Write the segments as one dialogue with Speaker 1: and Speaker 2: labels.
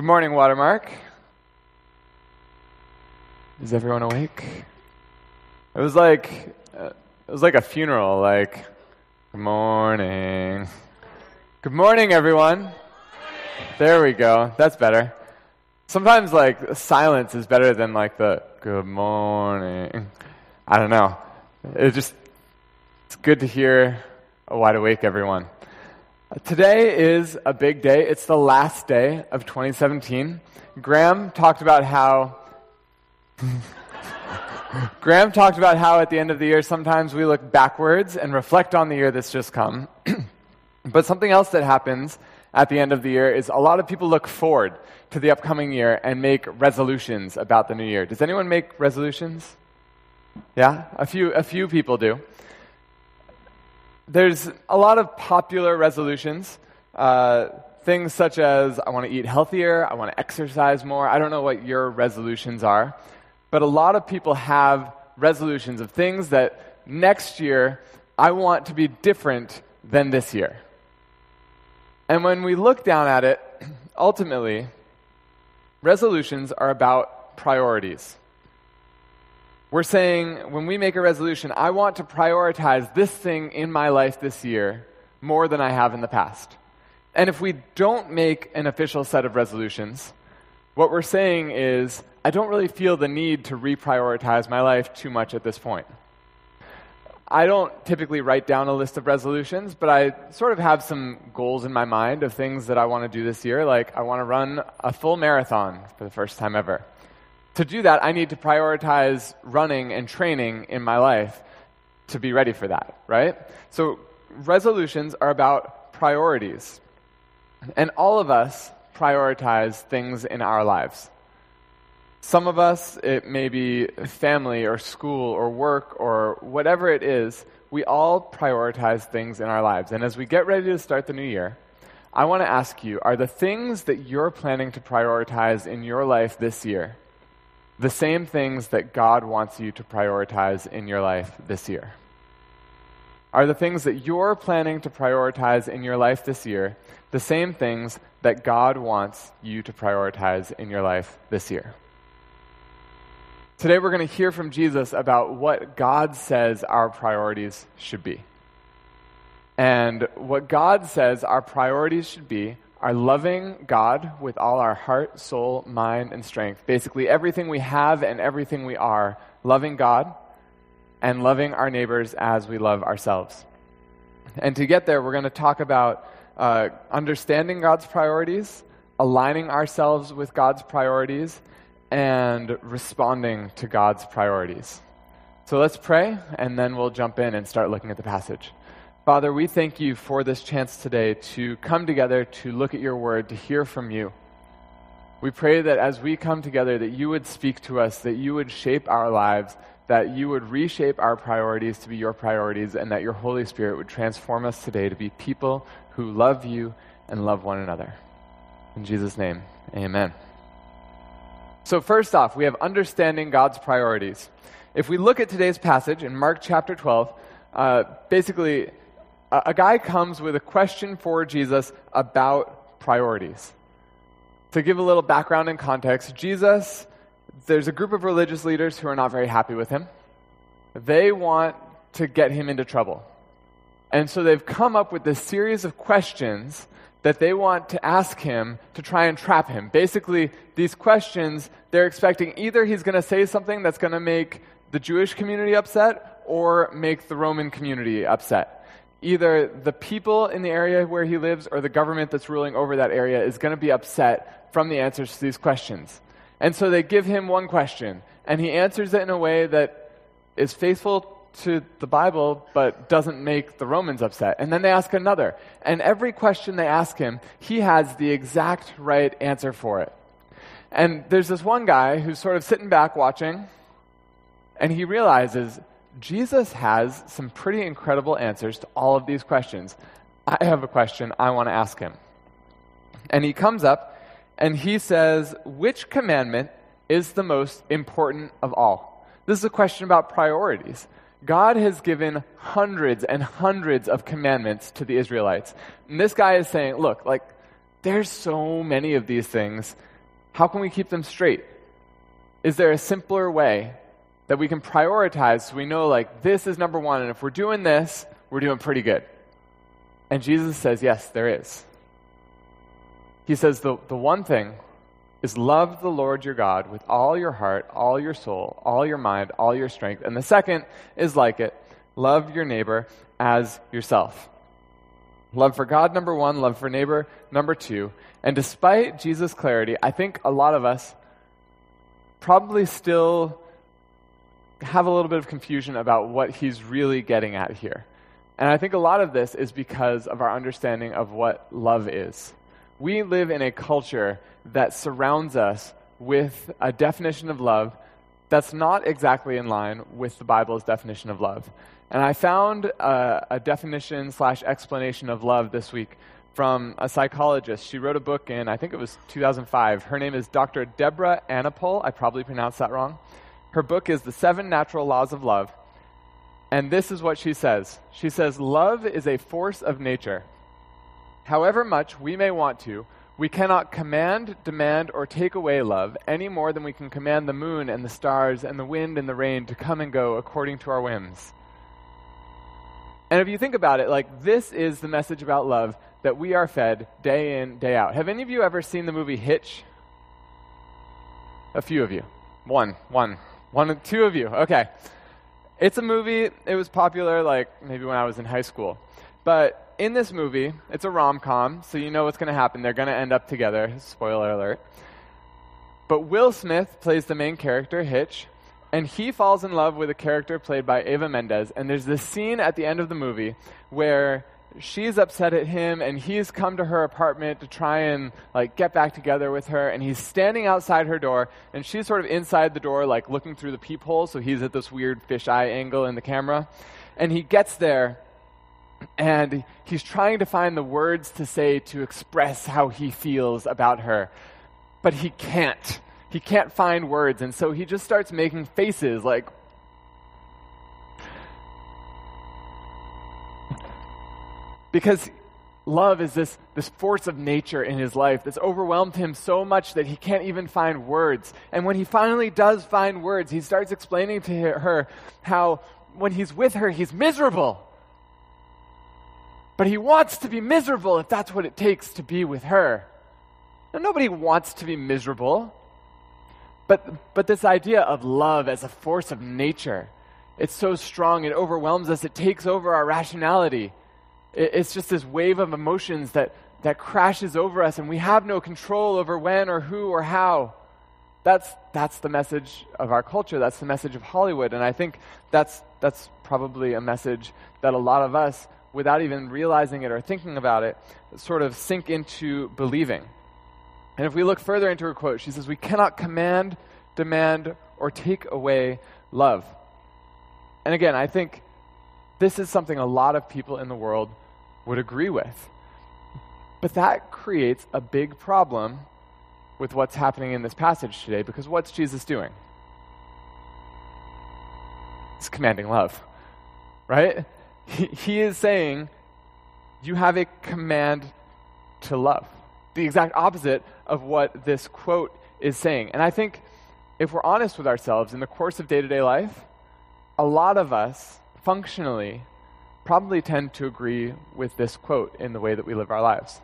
Speaker 1: Good morning, Watermark. Is everyone awake? It was like uh, it was like a funeral. Like, good morning, good morning, everyone. There we go. That's better. Sometimes like silence is better than like the good morning. I don't know. It just it's good to hear a wide awake everyone. Today is a big day. It's the last day of 2017. Graham talked about how Graham talked about how at the end of the year sometimes we look backwards and reflect on the year that's just come. but something else that happens at the end of the year is a lot of people look forward to the upcoming year and make resolutions about the new year. Does anyone make resolutions? Yeah, a few a few people do there's a lot of popular resolutions. Uh, things such as I want to eat healthier, I want to exercise more. I don't know what your resolutions are, but a lot of people have resolutions of things that next year I want to be different than this year. And when we look down at it, ultimately, resolutions are about priorities. We're saying when we make a resolution, I want to prioritize this thing in my life this year more than I have in the past. And if we don't make an official set of resolutions, what we're saying is, I don't really feel the need to reprioritize my life too much at this point. I don't typically write down a list of resolutions, but I sort of have some goals in my mind of things that I want to do this year. Like, I want to run a full marathon for the first time ever to do that, I need to prioritize running and training in my life to be ready for that, right? So resolutions are about priorities. And all of us prioritize things in our lives. Some of us, it may be family or school or work or whatever it is, we all prioritize things in our lives. And as we get ready to start the new year, I want to ask you are the things that you're planning to prioritize in your life this year the same things that God wants you to prioritize in your life this year? Are the things that you're planning to prioritize in your life this year the same things that God wants you to prioritize in your life this year? Today we're going to hear from Jesus about what God says our priorities should be. And what God says our priorities should be are loving God with all our heart, soul, mind, and strength. Basically, everything we have and everything we are, loving God and loving our neighbors as we love ourselves. And to get there, we're going to talk about uh, understanding God's priorities, aligning ourselves with God's priorities, and responding to God's priorities. So let's pray, and then we'll jump in and start looking at the passage. Father, we thank you for this chance today to come together to look at your word, to hear from you. We pray that as we come together, that you would speak to us, that you would shape our lives, that you would reshape our priorities to be your priorities, and that your Holy Spirit would transform us today to be people who love you and love one another. In Jesus' name, amen. So, first off, we have understanding God's priorities. If we look at today's passage in Mark chapter 12, uh, basically, a guy comes with a question for Jesus about priorities. To give a little background and context, Jesus, there's a group of religious leaders who are not very happy with him. They want to get him into trouble. And so they've come up with this series of questions that they want to ask him to try and trap him. Basically, these questions, they're expecting either he's going to say something that's going to make the Jewish community upset or make the Roman community upset either the people in the area where he lives or the government that's ruling over that area is going to be upset from the answers to these questions. And so they give him one question, and he answers it in a way that is faithful to the Bible, but doesn't make the Romans upset. And then they ask another. And every question they ask him, he has the exact right answer for it. And there's this one guy who's sort of sitting back watching, and he realizes Jesus has some pretty incredible answers to all of these questions. I have a question I want to ask him. And he comes up and he says, Which commandment is the most important of all? This is a question about priorities. God has given hundreds and hundreds of commandments to the Israelites. And this guy is saying, Look, like, there's so many of these things. How can we keep them straight? Is there a simpler way that we can prioritize so we know, like, this is number one, and if we're doing this, we're doing pretty good? And Jesus says, yes, there is. He says, the, the one thing is love the Lord your God with all your heart, all your soul, all your mind, all your strength. And the second is like it love your neighbor as yourself. Love for God, number one, love for neighbor, number two. And despite Jesus' clarity, I think a lot of us probably still have a little bit of confusion about what he's really getting at here. And I think a lot of this is because of our understanding of what love is. We live in a culture that surrounds us with a definition of love that's not exactly in line with the Bible's definition of love. And I found a, a definition slash explanation of love this week from a psychologist. She wrote a book in, I think it was 2005. Her name is Dr. Deborah Anapol. I probably pronounced that wrong. Her book is The Seven Natural Laws of Love. And this is what she says She says, Love is a force of nature. However much we may want to, we cannot command, demand, or take away love any more than we can command the moon and the stars and the wind and the rain to come and go according to our whims. And if you think about it, like this is the message about love that we are fed day in, day out. Have any of you ever seen the movie Hitch? A few of you. One, one, one, of two of you. Okay. It's a movie, it was popular like maybe when I was in high school. But in this movie, it's a rom com, so you know what's going to happen. They're going to end up together. Spoiler alert. But Will Smith plays the main character, Hitch, and he falls in love with a character played by Eva Mendes. And there's this scene at the end of the movie where she's upset at him and he's come to her apartment to try and like get back together with her and he's standing outside her door and she's sort of inside the door like looking through the peephole so he's at this weird fisheye angle in the camera. And he gets there and he's trying to find the words to say to express how he feels about her. But he can't. He can't find words and so he just starts making faces like Because love is this, this force of nature in his life that's overwhelmed him so much that he can't even find words. And when he finally does find words, he starts explaining to her how when he's with her, he's miserable. But he wants to be miserable if that's what it takes to be with her. Now, nobody wants to be miserable. But, but this idea of love as a force of nature, it's so strong, it overwhelms us, it takes over our rationality. It's just this wave of emotions that, that crashes over us, and we have no control over when or who or how. That's, that's the message of our culture. That's the message of Hollywood. And I think that's, that's probably a message that a lot of us, without even realizing it or thinking about it, sort of sink into believing. And if we look further into her quote, she says, We cannot command, demand, or take away love. And again, I think this is something a lot of people in the world would agree with. But that creates a big problem with what's happening in this passage today because what's Jesus doing? He's commanding love, right? He, he is saying, You have a command to love. The exact opposite of what this quote is saying. And I think if we're honest with ourselves in the course of day to day life, a lot of us functionally probably tend to agree with this quote in the way that we live our lives.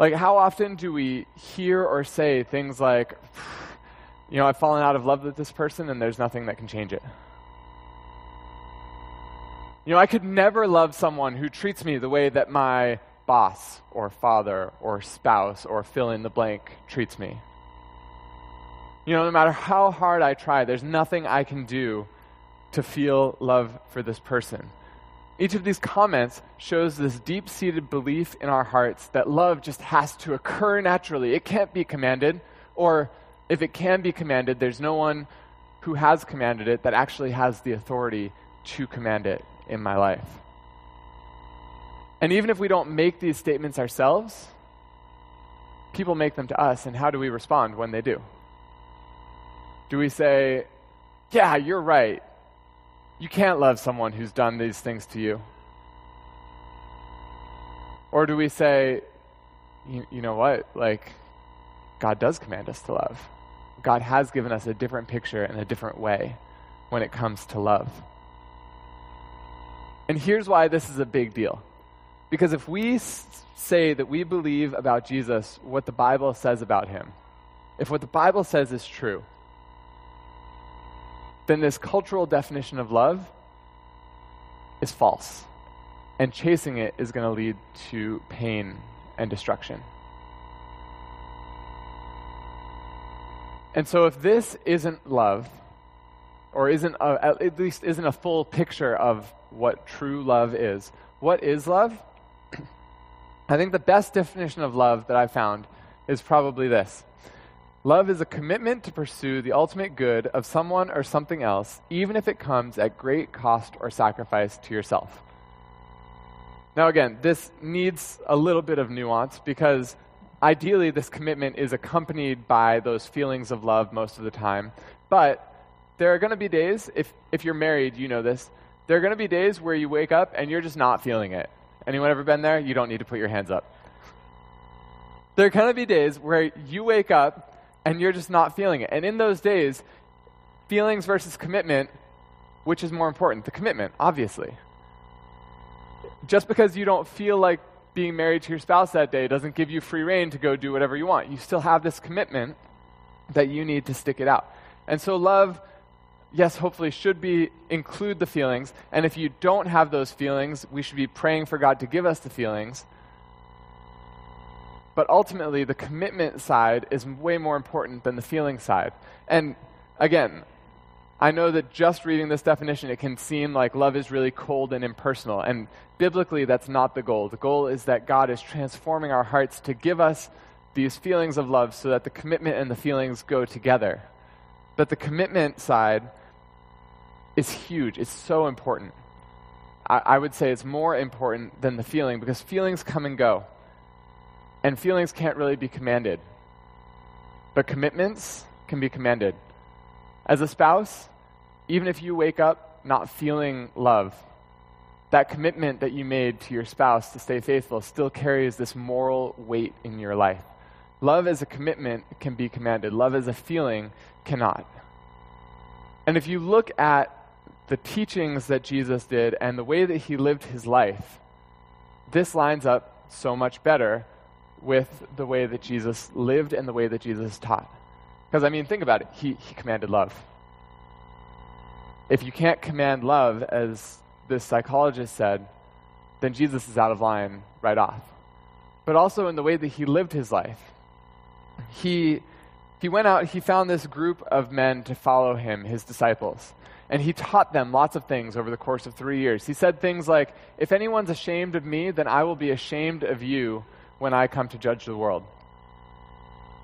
Speaker 1: Like, how often do we hear or say things like, you know, I've fallen out of love with this person and there's nothing that can change it? You know, I could never love someone who treats me the way that my boss or father or spouse or fill in the blank treats me. You know, no matter how hard I try, there's nothing I can do to feel love for this person. Each of these comments shows this deep seated belief in our hearts that love just has to occur naturally. It can't be commanded, or if it can be commanded, there's no one who has commanded it that actually has the authority to command it in my life. And even if we don't make these statements ourselves, people make them to us, and how do we respond when they do? Do we say, Yeah, you're right. You can't love someone who's done these things to you. Or do we say, you, you know what? Like, God does command us to love. God has given us a different picture and a different way when it comes to love. And here's why this is a big deal. Because if we say that we believe about Jesus what the Bible says about him, if what the Bible says is true, then this cultural definition of love is false. And chasing it is going to lead to pain and destruction. And so, if this isn't love, or isn't a, at least isn't a full picture of what true love is, what is love? I think the best definition of love that I've found is probably this Love is a commitment to pursue the ultimate good of someone or something else, even if it comes at great cost or sacrifice to yourself. Now, again, this needs a little bit of nuance because ideally this commitment is accompanied by those feelings of love most of the time. But there are going to be days, if, if you're married, you know this, there are going to be days where you wake up and you're just not feeling it. Anyone ever been there? You don't need to put your hands up. There are going to be days where you wake up and you're just not feeling it. And in those days, feelings versus commitment, which is more important? The commitment, obviously. Just because you don't feel like being married to your spouse that day doesn't give you free rein to go do whatever you want. You still have this commitment that you need to stick it out. And so love yes, hopefully should be include the feelings. And if you don't have those feelings, we should be praying for God to give us the feelings. But ultimately, the commitment side is way more important than the feeling side. And again, I know that just reading this definition, it can seem like love is really cold and impersonal. And biblically, that's not the goal. The goal is that God is transforming our hearts to give us these feelings of love so that the commitment and the feelings go together. But the commitment side is huge, it's so important. I, I would say it's more important than the feeling because feelings come and go. And feelings can't really be commanded. But commitments can be commanded. As a spouse, even if you wake up not feeling love, that commitment that you made to your spouse to stay faithful still carries this moral weight in your life. Love as a commitment can be commanded, love as a feeling cannot. And if you look at the teachings that Jesus did and the way that he lived his life, this lines up so much better with the way that Jesus lived and the way that Jesus taught. Because, I mean, think about it. He, he commanded love. If you can't command love, as this psychologist said, then Jesus is out of line right off. But also in the way that he lived his life. He, he went out, he found this group of men to follow him, his disciples. And he taught them lots of things over the course of three years. He said things like, If anyone's ashamed of me, then I will be ashamed of you when I come to judge the world.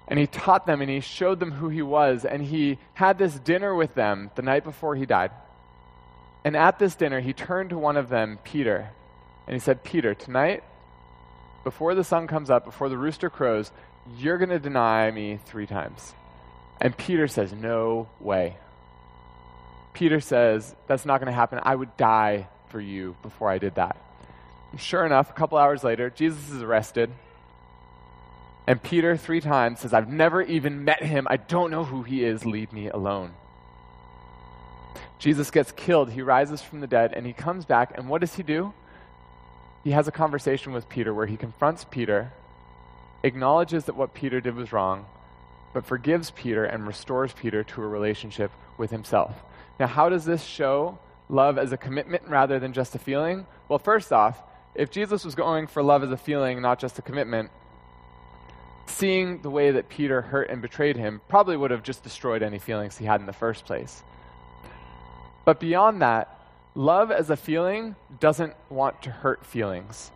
Speaker 1: And he taught them and he showed them who he was. And he had this dinner with them the night before he died. And at this dinner, he turned to one of them, Peter, and he said, Peter, tonight, before the sun comes up, before the rooster crows, you're going to deny me three times. And Peter says, No way. Peter says, That's not going to happen. I would die for you before I did that. And sure enough, a couple hours later, Jesus is arrested. And Peter, three times, says, I've never even met him. I don't know who he is. Leave me alone. Jesus gets killed. He rises from the dead and he comes back. And what does he do? He has a conversation with Peter where he confronts Peter, acknowledges that what Peter did was wrong, but forgives Peter and restores Peter to a relationship with himself. Now, how does this show love as a commitment rather than just a feeling? Well, first off, if Jesus was going for love as a feeling, not just a commitment, seeing the way that Peter hurt and betrayed him probably would have just destroyed any feelings he had in the first place. But beyond that, love as a feeling doesn't want to hurt feelings.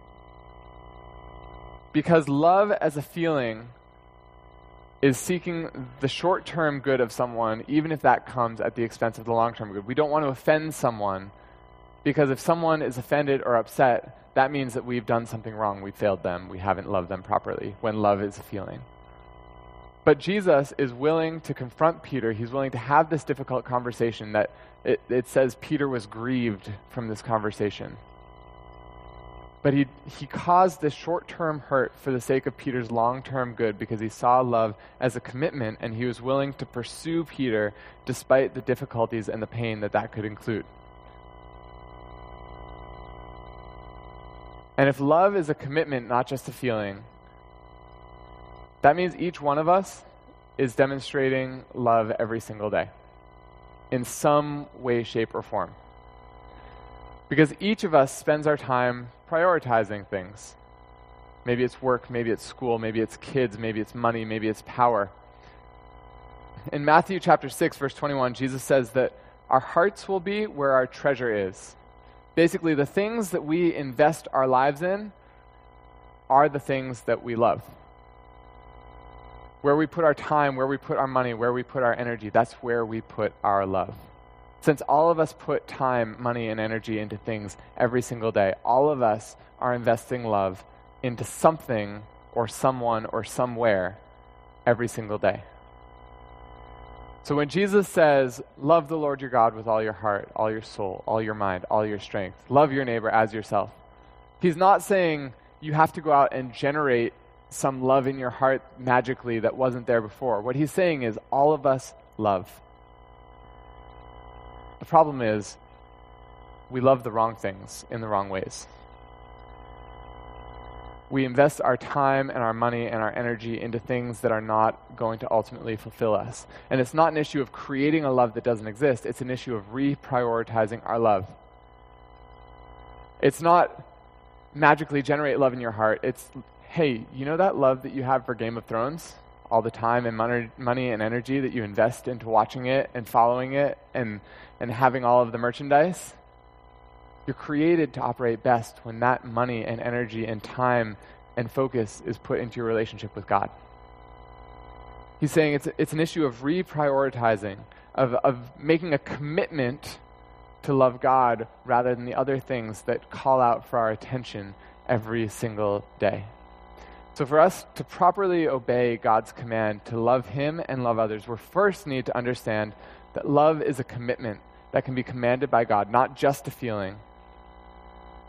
Speaker 1: Because love as a feeling is seeking the short term good of someone, even if that comes at the expense of the long term good. We don't want to offend someone because if someone is offended or upset, that means that we've done something wrong. We failed them. We haven't loved them properly when love is a feeling. But Jesus is willing to confront Peter. He's willing to have this difficult conversation that it, it says Peter was grieved from this conversation. But he, he caused this short term hurt for the sake of Peter's long term good because he saw love as a commitment and he was willing to pursue Peter despite the difficulties and the pain that that could include. And if love is a commitment, not just a feeling, that means each one of us is demonstrating love every single day in some way, shape, or form. Because each of us spends our time prioritizing things. Maybe it's work, maybe it's school, maybe it's kids, maybe it's money, maybe it's power. In Matthew chapter 6, verse 21, Jesus says that our hearts will be where our treasure is. Basically, the things that we invest our lives in are the things that we love. Where we put our time, where we put our money, where we put our energy, that's where we put our love. Since all of us put time, money, and energy into things every single day, all of us are investing love into something or someone or somewhere every single day. So when Jesus says, Love the Lord your God with all your heart, all your soul, all your mind, all your strength, love your neighbor as yourself, he's not saying you have to go out and generate some love in your heart magically that wasn't there before. What he's saying is, all of us love. The problem is, we love the wrong things in the wrong ways. We invest our time and our money and our energy into things that are not going to ultimately fulfill us. And it's not an issue of creating a love that doesn't exist, it's an issue of reprioritizing our love. It's not magically generate love in your heart. It's, hey, you know that love that you have for Game of Thrones? All the time and money, and energy that you invest into watching it and following it and and having all of the merchandise. You're created to operate best when that money and energy and time and focus is put into your relationship with God. He's saying it's, it's an issue of reprioritizing, of, of making a commitment to love God rather than the other things that call out for our attention every single day. So, for us to properly obey God's command to love Him and love others, we first need to understand that love is a commitment that can be commanded by God, not just a feeling.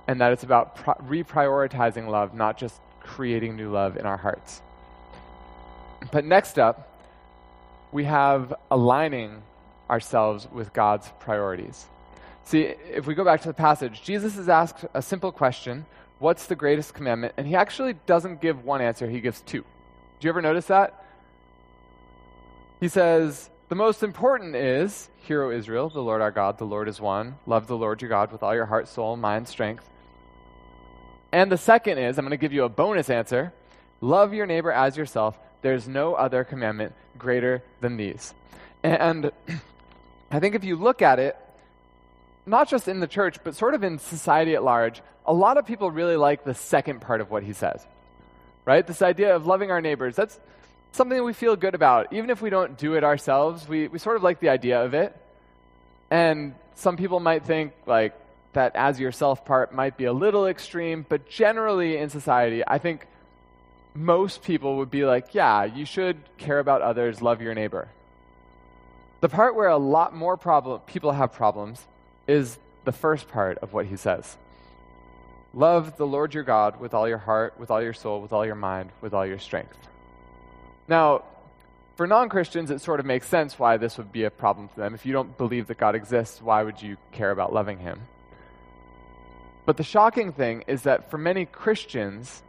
Speaker 1: And that it's about pro- reprioritizing love, not just creating new love in our hearts. But next up, we have aligning ourselves with God's priorities. See, if we go back to the passage, Jesus is asked a simple question What's the greatest commandment? And he actually doesn't give one answer, he gives two. Do you ever notice that? He says, the most important is, Hear, O Israel, the Lord our God, the Lord is one. Love the Lord your God with all your heart, soul, mind, strength. And the second is, I'm going to give you a bonus answer love your neighbor as yourself. There's no other commandment greater than these. And I think if you look at it, not just in the church, but sort of in society at large, a lot of people really like the second part of what he says. Right? This idea of loving our neighbors. That's something we feel good about. Even if we don't do it ourselves, we, we sort of like the idea of it. And some people might think, like, that as yourself part might be a little extreme, but generally in society, I think most people would be like, yeah, you should care about others, love your neighbor. The part where a lot more problem, people have problems is the first part of what he says. Love the Lord your God with all your heart, with all your soul, with all your mind, with all your strength. Now, for non Christians, it sort of makes sense why this would be a problem for them. If you don't believe that God exists, why would you care about loving Him? But the shocking thing is that for many Christians,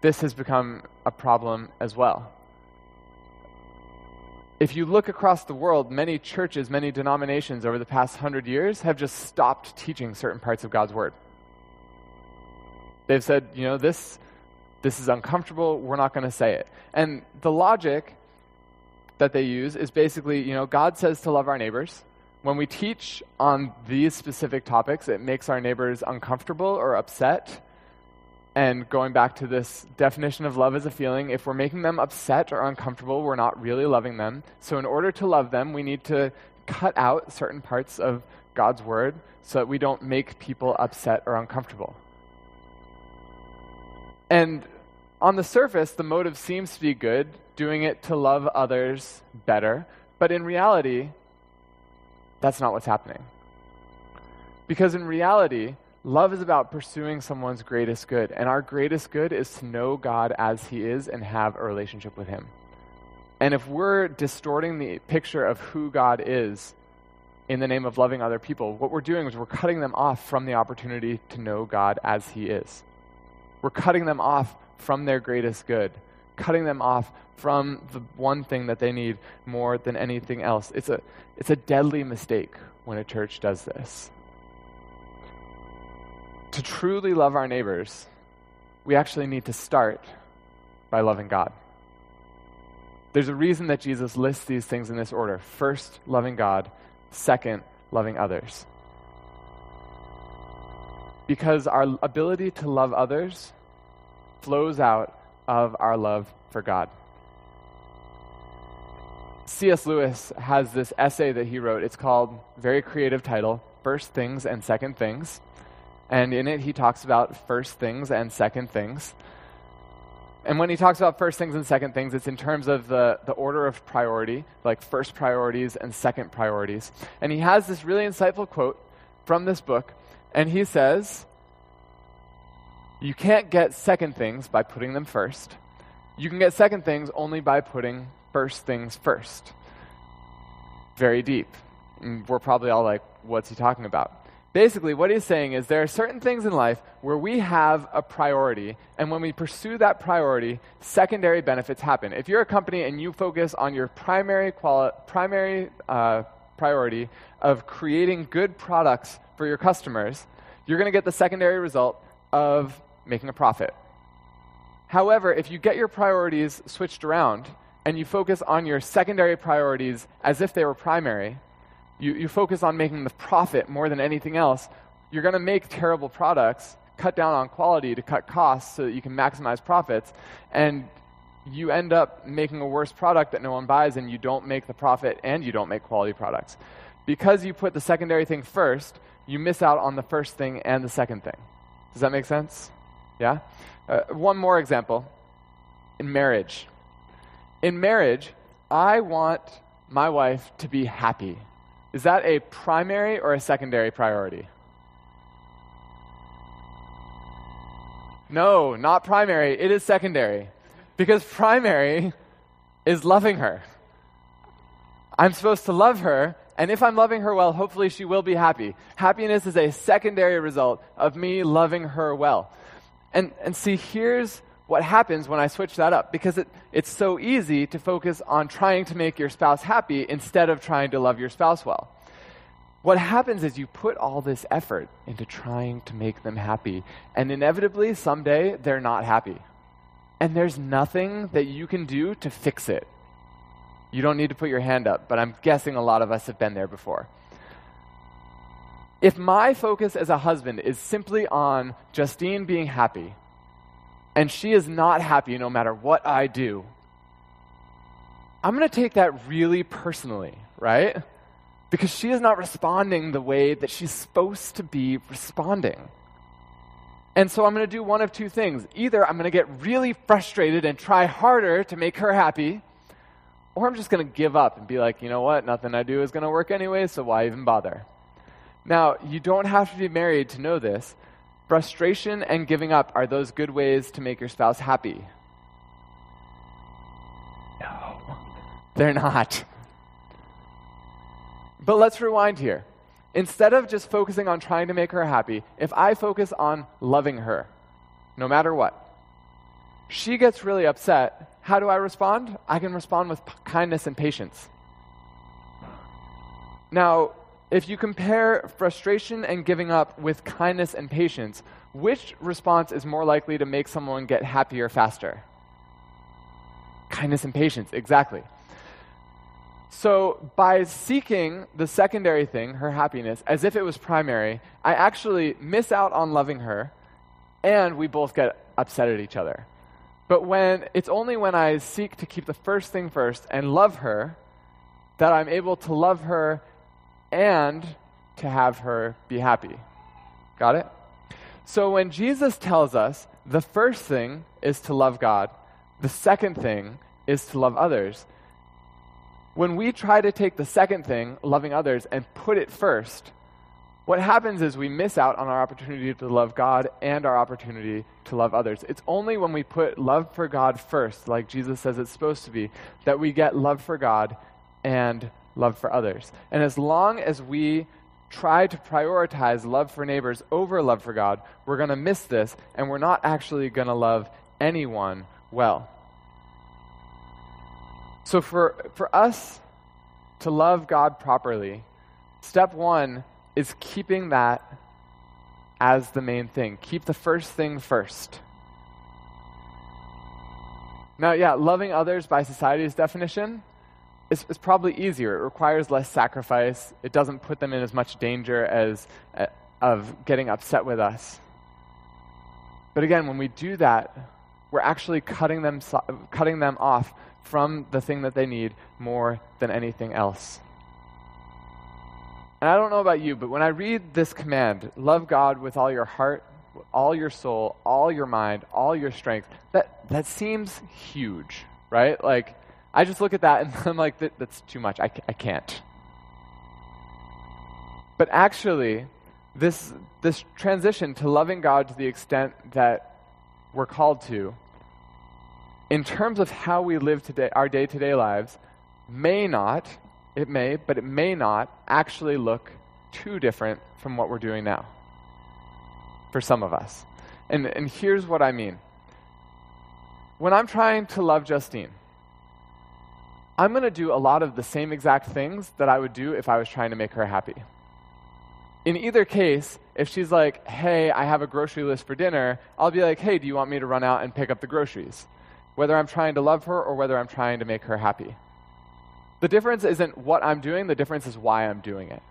Speaker 1: this has become a problem as well. If you look across the world, many churches, many denominations over the past hundred years have just stopped teaching certain parts of God's Word. They've said, you know, this this is uncomfortable. We're not going to say it. And the logic that they use is basically, you know, God says to love our neighbors. When we teach on these specific topics, it makes our neighbors uncomfortable or upset. And going back to this definition of love as a feeling, if we're making them upset or uncomfortable, we're not really loving them. So, in order to love them, we need to cut out certain parts of God's word so that we don't make people upset or uncomfortable. And on the surface, the motive seems to be good, doing it to love others better. But in reality, that's not what's happening. Because in reality, love is about pursuing someone's greatest good. And our greatest good is to know God as He is and have a relationship with Him. And if we're distorting the picture of who God is in the name of loving other people, what we're doing is we're cutting them off from the opportunity to know God as He is. We're cutting them off from their greatest good, cutting them off from the one thing that they need more than anything else. It's a, it's a deadly mistake when a church does this. To truly love our neighbors, we actually need to start by loving God. There's a reason that Jesus lists these things in this order first, loving God, second, loving others. Because our ability to love others flows out of our love for God. C.S. Lewis has this essay that he wrote. It's called, very creative title, First Things and Second Things. And in it, he talks about first things and second things. And when he talks about first things and second things, it's in terms of the, the order of priority, like first priorities and second priorities. And he has this really insightful quote from this book, and he says, You can't get second things by putting them first. You can get second things only by putting first things first. Very deep. And we're probably all like, What's he talking about? Basically, what he's saying is there are certain things in life where we have a priority, and when we pursue that priority, secondary benefits happen. If you're a company and you focus on your primary, quali- primary uh, priority of creating good products for your customers, you're going to get the secondary result of making a profit. However, if you get your priorities switched around and you focus on your secondary priorities as if they were primary, you, you focus on making the profit more than anything else, you're going to make terrible products, cut down on quality to cut costs so that you can maximize profits, and you end up making a worse product that no one buys, and you don't make the profit and you don't make quality products. Because you put the secondary thing first, you miss out on the first thing and the second thing. Does that make sense? Yeah? Uh, one more example in marriage. In marriage, I want my wife to be happy. Is that a primary or a secondary priority? No, not primary. It is secondary. Because primary is loving her. I'm supposed to love her, and if I'm loving her well, hopefully she will be happy. Happiness is a secondary result of me loving her well. And, and see, here's what happens when I switch that up because it, it's so easy to focus on trying to make your spouse happy instead of trying to love your spouse well. What happens is you put all this effort into trying to make them happy, and inevitably, someday, they're not happy. And there's nothing that you can do to fix it. You don't need to put your hand up, but I'm guessing a lot of us have been there before. If my focus as a husband is simply on Justine being happy, and she is not happy no matter what I do, I'm going to take that really personally, right? Because she is not responding the way that she's supposed to be responding. And so I'm going to do one of two things. Either I'm going to get really frustrated and try harder to make her happy, or I'm just going to give up and be like, you know what? Nothing I do is going to work anyway, so why even bother? Now, you don't have to be married to know this, Frustration and giving up are those good ways to make your spouse happy? No, they're not. But let's rewind here. Instead of just focusing on trying to make her happy, if I focus on loving her, no matter what, she gets really upset. How do I respond? I can respond with kindness and patience. Now, if you compare frustration and giving up with kindness and patience, which response is more likely to make someone get happier faster? Kindness and patience, exactly. So, by seeking the secondary thing, her happiness, as if it was primary, I actually miss out on loving her, and we both get upset at each other. But when it's only when I seek to keep the first thing first and love her that I'm able to love her and to have her be happy. Got it? So when Jesus tells us the first thing is to love God, the second thing is to love others, when we try to take the second thing, loving others, and put it first, what happens is we miss out on our opportunity to love God and our opportunity to love others. It's only when we put love for God first, like Jesus says it's supposed to be, that we get love for God and love for others. And as long as we try to prioritize love for neighbors over love for God, we're going to miss this and we're not actually going to love anyone well. So, for, for us to love God properly, step one is keeping that as the main thing. Keep the first thing first. Now, yeah, loving others by society's definition is, is probably easier. It requires less sacrifice. It doesn't put them in as much danger as uh, of getting upset with us. But again, when we do that, we're actually cutting them, cutting them off from the thing that they need more than anything else. And I don't know about you, but when I read this command, love God with all your heart, all your soul, all your mind, all your strength, that, that seems huge, right? Like, I just look at that and I'm like, that, that's too much. I, I can't. But actually, this, this transition to loving God to the extent that we're called to, in terms of how we live today, our day to day lives, may not, it may, but it may not actually look too different from what we're doing now for some of us. And, and here's what I mean. When I'm trying to love Justine, I'm going to do a lot of the same exact things that I would do if I was trying to make her happy. In either case, if she's like, hey, I have a grocery list for dinner, I'll be like, hey, do you want me to run out and pick up the groceries? Whether I'm trying to love her or whether I'm trying to make her happy. The difference isn't what I'm doing, the difference is why I'm doing it.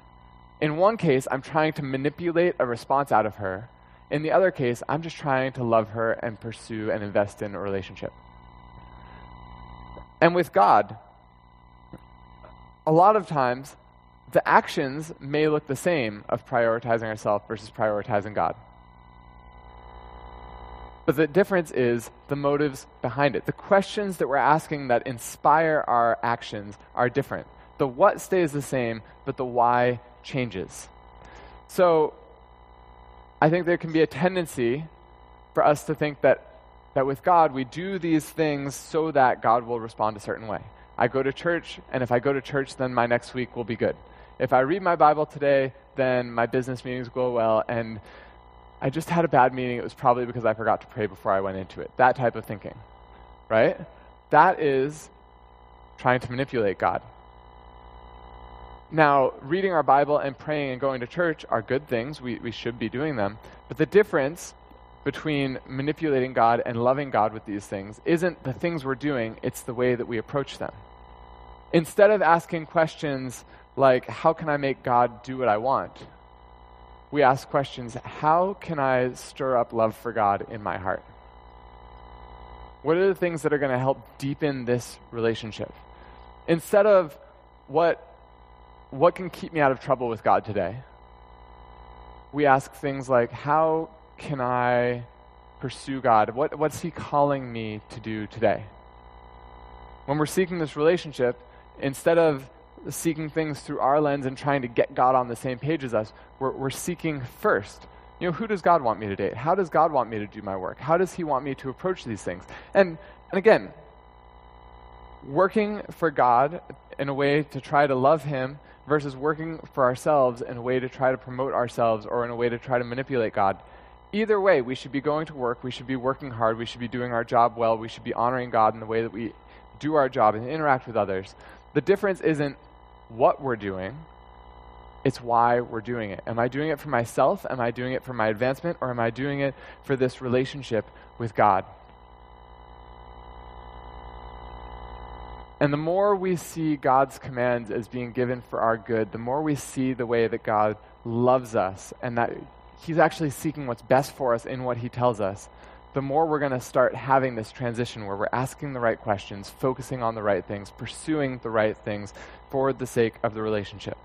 Speaker 1: In one case, I'm trying to manipulate a response out of her. In the other case, I'm just trying to love her and pursue and invest in a relationship. And with God, a lot of times, the actions may look the same of prioritizing ourselves versus prioritizing God. But the difference is the motives behind it. The questions that we're asking that inspire our actions are different. The what stays the same, but the why changes. So I think there can be a tendency for us to think that, that with God, we do these things so that God will respond a certain way. I go to church, and if I go to church, then my next week will be good. If I read my Bible today, then my business meetings go well, and I just had a bad meeting. It was probably because I forgot to pray before I went into it. That type of thinking, right? That is trying to manipulate God. Now, reading our Bible and praying and going to church are good things. We, we should be doing them. But the difference between manipulating God and loving God with these things isn't the things we're doing, it's the way that we approach them. Instead of asking questions like, How can I make God do what I want? we ask questions How can I stir up love for God in my heart? What are the things that are going to help deepen this relationship? Instead of what, what can keep me out of trouble with God today, we ask things like How can I pursue God? What, what's He calling me to do today? When we're seeking this relationship, instead of seeking things through our lens and trying to get God on the same page as us, we're, we're seeking first. You know, who does God want me to date? How does God want me to do my work? How does He want me to approach these things? And, and again, working for God in a way to try to love Him versus working for ourselves in a way to try to promote ourselves or in a way to try to manipulate God either way, we should be going to work, we should be working hard, we should be doing our job well, we should be honoring God in the way that we do our job and interact with others. The difference isn't what we're doing, it's why we're doing it. Am I doing it for myself? Am I doing it for my advancement? Or am I doing it for this relationship with God? And the more we see God's commands as being given for our good, the more we see the way that God loves us and that He's actually seeking what's best for us in what He tells us, the more we're going to start having this transition where we're asking the right questions, focusing on the right things, pursuing the right things for the sake of the relationship.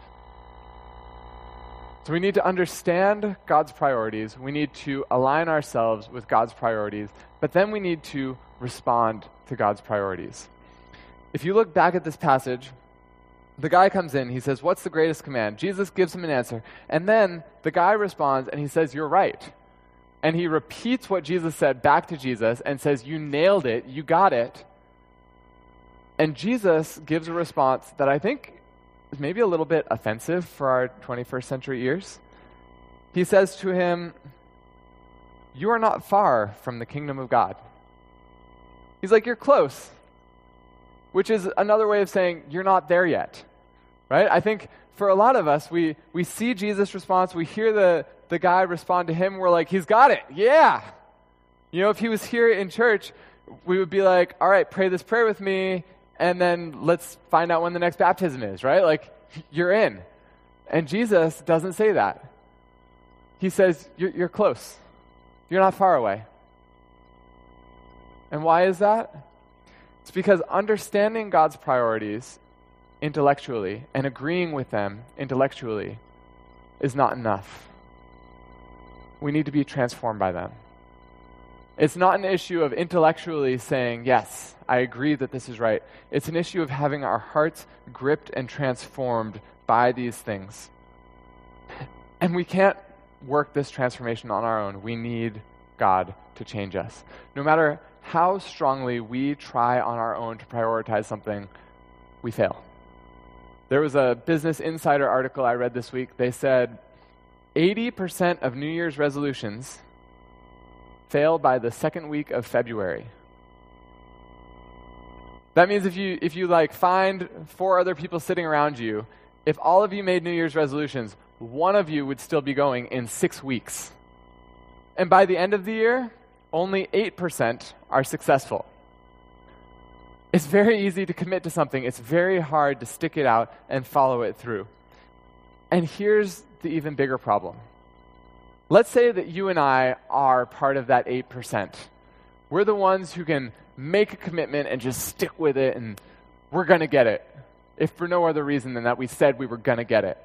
Speaker 1: So we need to understand God's priorities. We need to align ourselves with God's priorities, but then we need to respond to God's priorities. If you look back at this passage, the guy comes in, he says, What's the greatest command? Jesus gives him an answer. And then the guy responds and he says, You're right. And he repeats what Jesus said back to Jesus and says, You nailed it. You got it. And Jesus gives a response that I think is maybe a little bit offensive for our 21st century ears. He says to him, You are not far from the kingdom of God. He's like, You're close which is another way of saying you're not there yet. Right? I think for a lot of us, we, we see Jesus' response, we hear the, the guy respond to him, we're like, he's got it. Yeah. You know, if he was here in church, we would be like, all right, pray this prayer with me, and then let's find out when the next baptism is, right? Like, you're in. And Jesus doesn't say that. He says, you're, you're close. You're not far away. And why is that? It's because understanding God's priorities intellectually and agreeing with them intellectually is not enough. We need to be transformed by them. It's not an issue of intellectually saying, yes, I agree that this is right. It's an issue of having our hearts gripped and transformed by these things. And we can't work this transformation on our own. We need God to change us. No matter how strongly we try on our own to prioritize something, we fail. There was a Business Insider article I read this week. They said 80% of New Year's resolutions fail by the second week of February. That means if you if you like find four other people sitting around you, if all of you made New Year's resolutions, one of you would still be going in 6 weeks. And by the end of the year, only 8% are successful. It's very easy to commit to something, it's very hard to stick it out and follow it through. And here's the even bigger problem. Let's say that you and I are part of that 8%. We're the ones who can make a commitment and just stick with it, and we're going to get it. If for no other reason than that we said we were going to get it.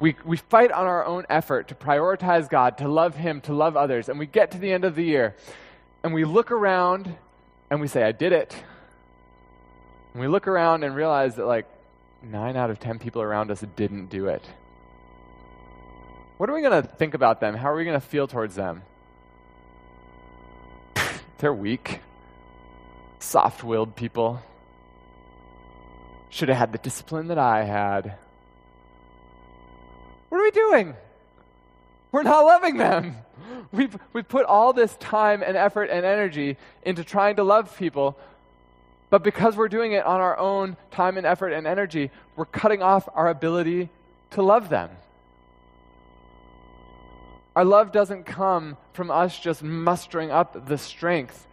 Speaker 1: We, we fight on our own effort to prioritize God, to love Him, to love others. And we get to the end of the year and we look around and we say, I did it. And we look around and realize that, like, nine out of ten people around us didn't do it. What are we going to think about them? How are we going to feel towards them? They're weak, soft willed people. Should have had the discipline that I had. What are we doing? We're not loving them. We've, we've put all this time and effort and energy into trying to love people, but because we're doing it on our own time and effort and energy, we're cutting off our ability to love them. Our love doesn't come from us just mustering up the strength.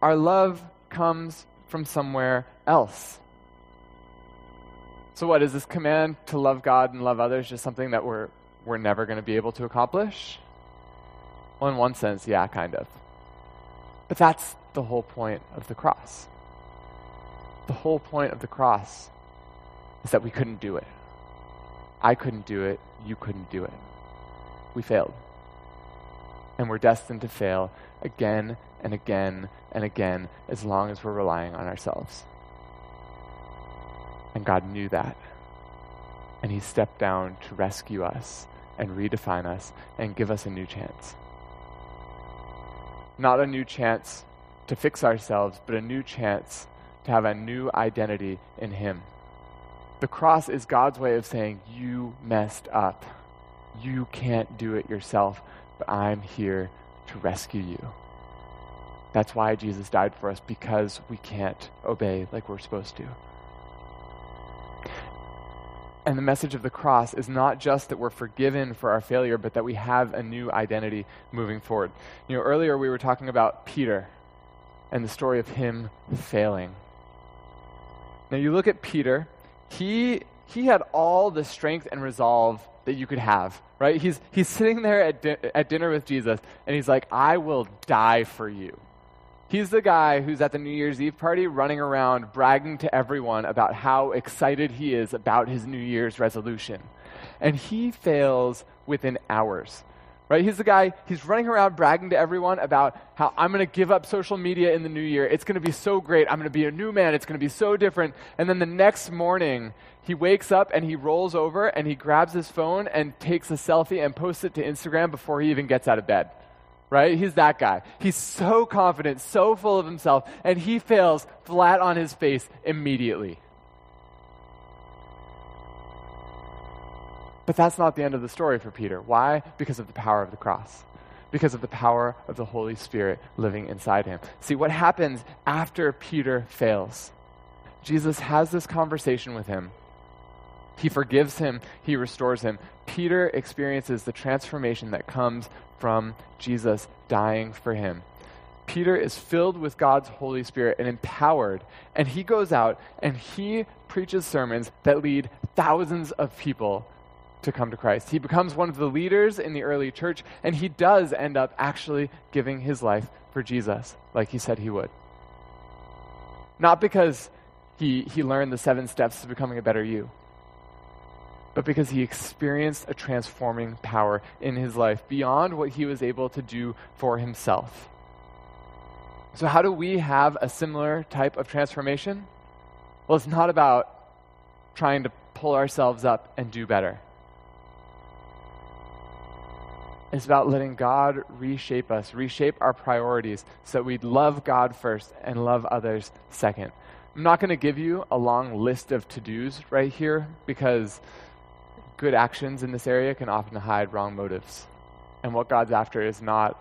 Speaker 1: Our love comes from somewhere else. So, what is this command to love God and love others just something that we're, we're never going to be able to accomplish? Well, in one sense, yeah, kind of. But that's the whole point of the cross. The whole point of the cross is that we couldn't do it. I couldn't do it. You couldn't do it. We failed. And we're destined to fail again and again and again as long as we're relying on ourselves. And God knew that. And He stepped down to rescue us and redefine us and give us a new chance. Not a new chance to fix ourselves, but a new chance to have a new identity in Him. The cross is God's way of saying, You messed up. You can't do it yourself, but I'm here to rescue you. That's why Jesus died for us, because we can't obey like we're supposed to. And the message of the cross is not just that we're forgiven for our failure, but that we have a new identity moving forward. You know, earlier we were talking about Peter and the story of him failing. Now you look at Peter, he he had all the strength and resolve that you could have, right? He's he's sitting there at di- at dinner with Jesus and he's like, "I will die for you." He's the guy who's at the New Year's Eve party running around bragging to everyone about how excited he is about his New Year's resolution. And he fails within hours. Right? He's the guy, he's running around bragging to everyone about how I'm going to give up social media in the new year. It's going to be so great. I'm going to be a new man. It's going to be so different. And then the next morning, he wakes up and he rolls over and he grabs his phone and takes a selfie and posts it to Instagram before he even gets out of bed. Right? He's that guy. He's so confident, so full of himself, and he fails flat on his face immediately. But that's not the end of the story for Peter. Why? Because of the power of the cross. Because of the power of the Holy Spirit living inside him. See, what happens after Peter fails? Jesus has this conversation with him he forgives him, he restores him. Peter experiences the transformation that comes from Jesus dying for him. Peter is filled with God's Holy Spirit and empowered, and he goes out and he preaches sermons that lead thousands of people to come to Christ. He becomes one of the leaders in the early church, and he does end up actually giving his life for Jesus, like he said he would. Not because he, he learned the seven steps to becoming a better you, but because he experienced a transforming power in his life beyond what he was able to do for himself. So, how do we have a similar type of transformation? Well, it's not about trying to pull ourselves up and do better. It's about letting God reshape us, reshape our priorities so that we love God first and love others second. I'm not going to give you a long list of to dos right here because good actions in this area can often hide wrong motives. And what God's after is not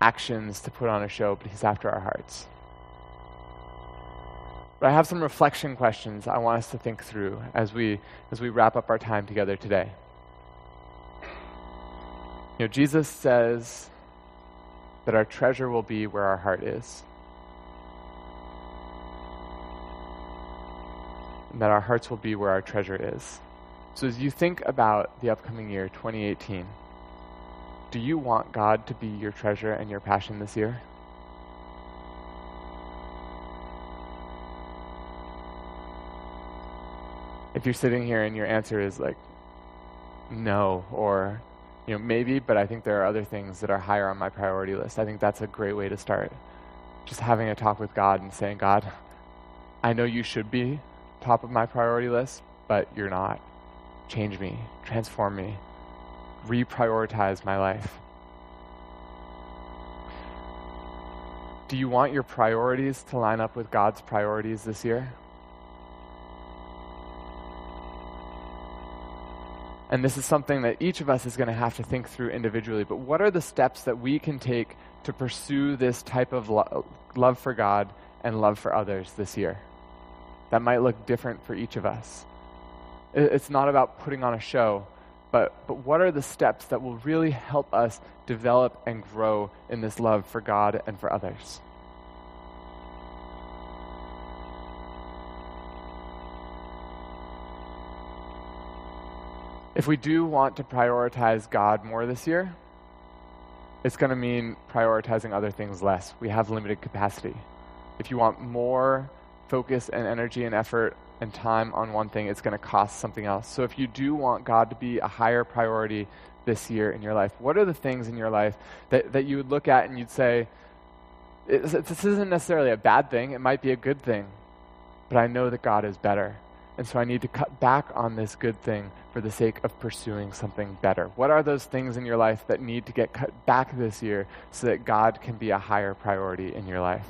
Speaker 1: actions to put on a show, but He's after our hearts. But I have some reflection questions I want us to think through as we, as we wrap up our time together today. You know, Jesus says that our treasure will be where our heart is. And that our hearts will be where our treasure is. So, as you think about the upcoming year, 2018, do you want God to be your treasure and your passion this year? If you're sitting here and your answer is like, no, or you know, maybe, but I think there are other things that are higher on my priority list. I think that's a great way to start. Just having a talk with God and saying, God, I know you should be top of my priority list, but you're not change me, transform me, reprioritize my life. Do you want your priorities to line up with God's priorities this year? And this is something that each of us is going to have to think through individually. But what are the steps that we can take to pursue this type of lo- love for God and love for others this year? That might look different for each of us. It's not about putting on a show, but, but what are the steps that will really help us develop and grow in this love for God and for others? If we do want to prioritize God more this year, it's going to mean prioritizing other things less. We have limited capacity. If you want more focus and energy and effort and time on one thing, it's going to cost something else. So if you do want God to be a higher priority this year in your life, what are the things in your life that, that you would look at and you'd say, this isn't necessarily a bad thing, it might be a good thing, but I know that God is better. And so I need to cut back on this good thing for the sake of pursuing something better. What are those things in your life that need to get cut back this year so that God can be a higher priority in your life?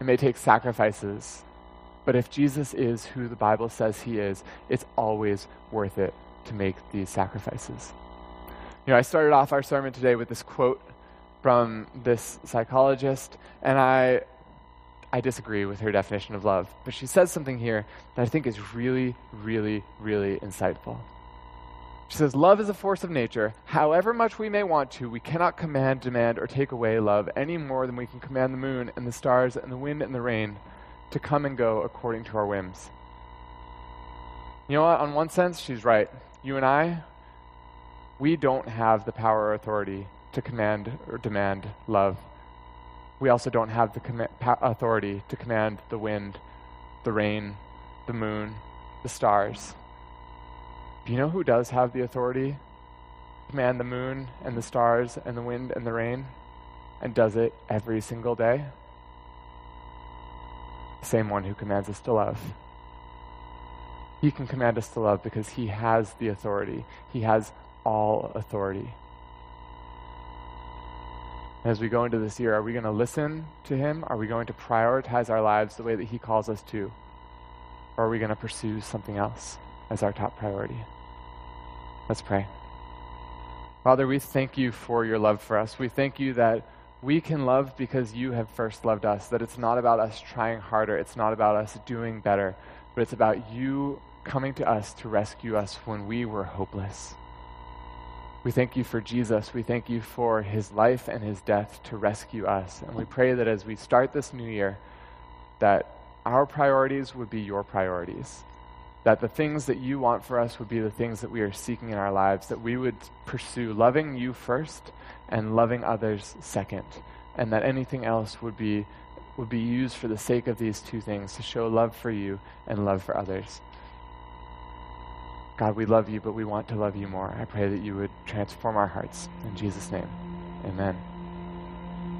Speaker 1: It may take sacrifices. But if Jesus is who the Bible says he is, it's always worth it to make these sacrifices. You know, I started off our sermon today with this quote from this psychologist, and I, I disagree with her definition of love. But she says something here that I think is really, really, really insightful. She says, Love is a force of nature. However much we may want to, we cannot command, demand, or take away love any more than we can command the moon and the stars and the wind and the rain to come and go according to our whims. You know what? On one sense, she's right. You and I, we don't have the power or authority to command or demand love. We also don't have the com- authority to command the wind, the rain, the moon, the stars. Do you know who does have the authority to command the moon and the stars and the wind and the rain and does it every single day? The same one who commands us to love. He can command us to love because he has the authority. He has all authority. As we go into this year, are we going to listen to him? Are we going to prioritize our lives the way that he calls us to? Or are we going to pursue something else as our top priority? Let's pray. Father, we thank you for your love for us. We thank you that we can love because you have first loved us, that it's not about us trying harder, it's not about us doing better, but it's about you coming to us to rescue us when we were hopeless. We thank you for Jesus. We thank you for his life and his death to rescue us. And we pray that as we start this new year, that our priorities would be your priorities. That the things that you want for us would be the things that we are seeking in our lives, that we would pursue loving you first and loving others second. And that anything else would be would be used for the sake of these two things to show love for you and love for others. God, we love you, but we want to love you more. I pray that you would transform our hearts. In Jesus' name, amen.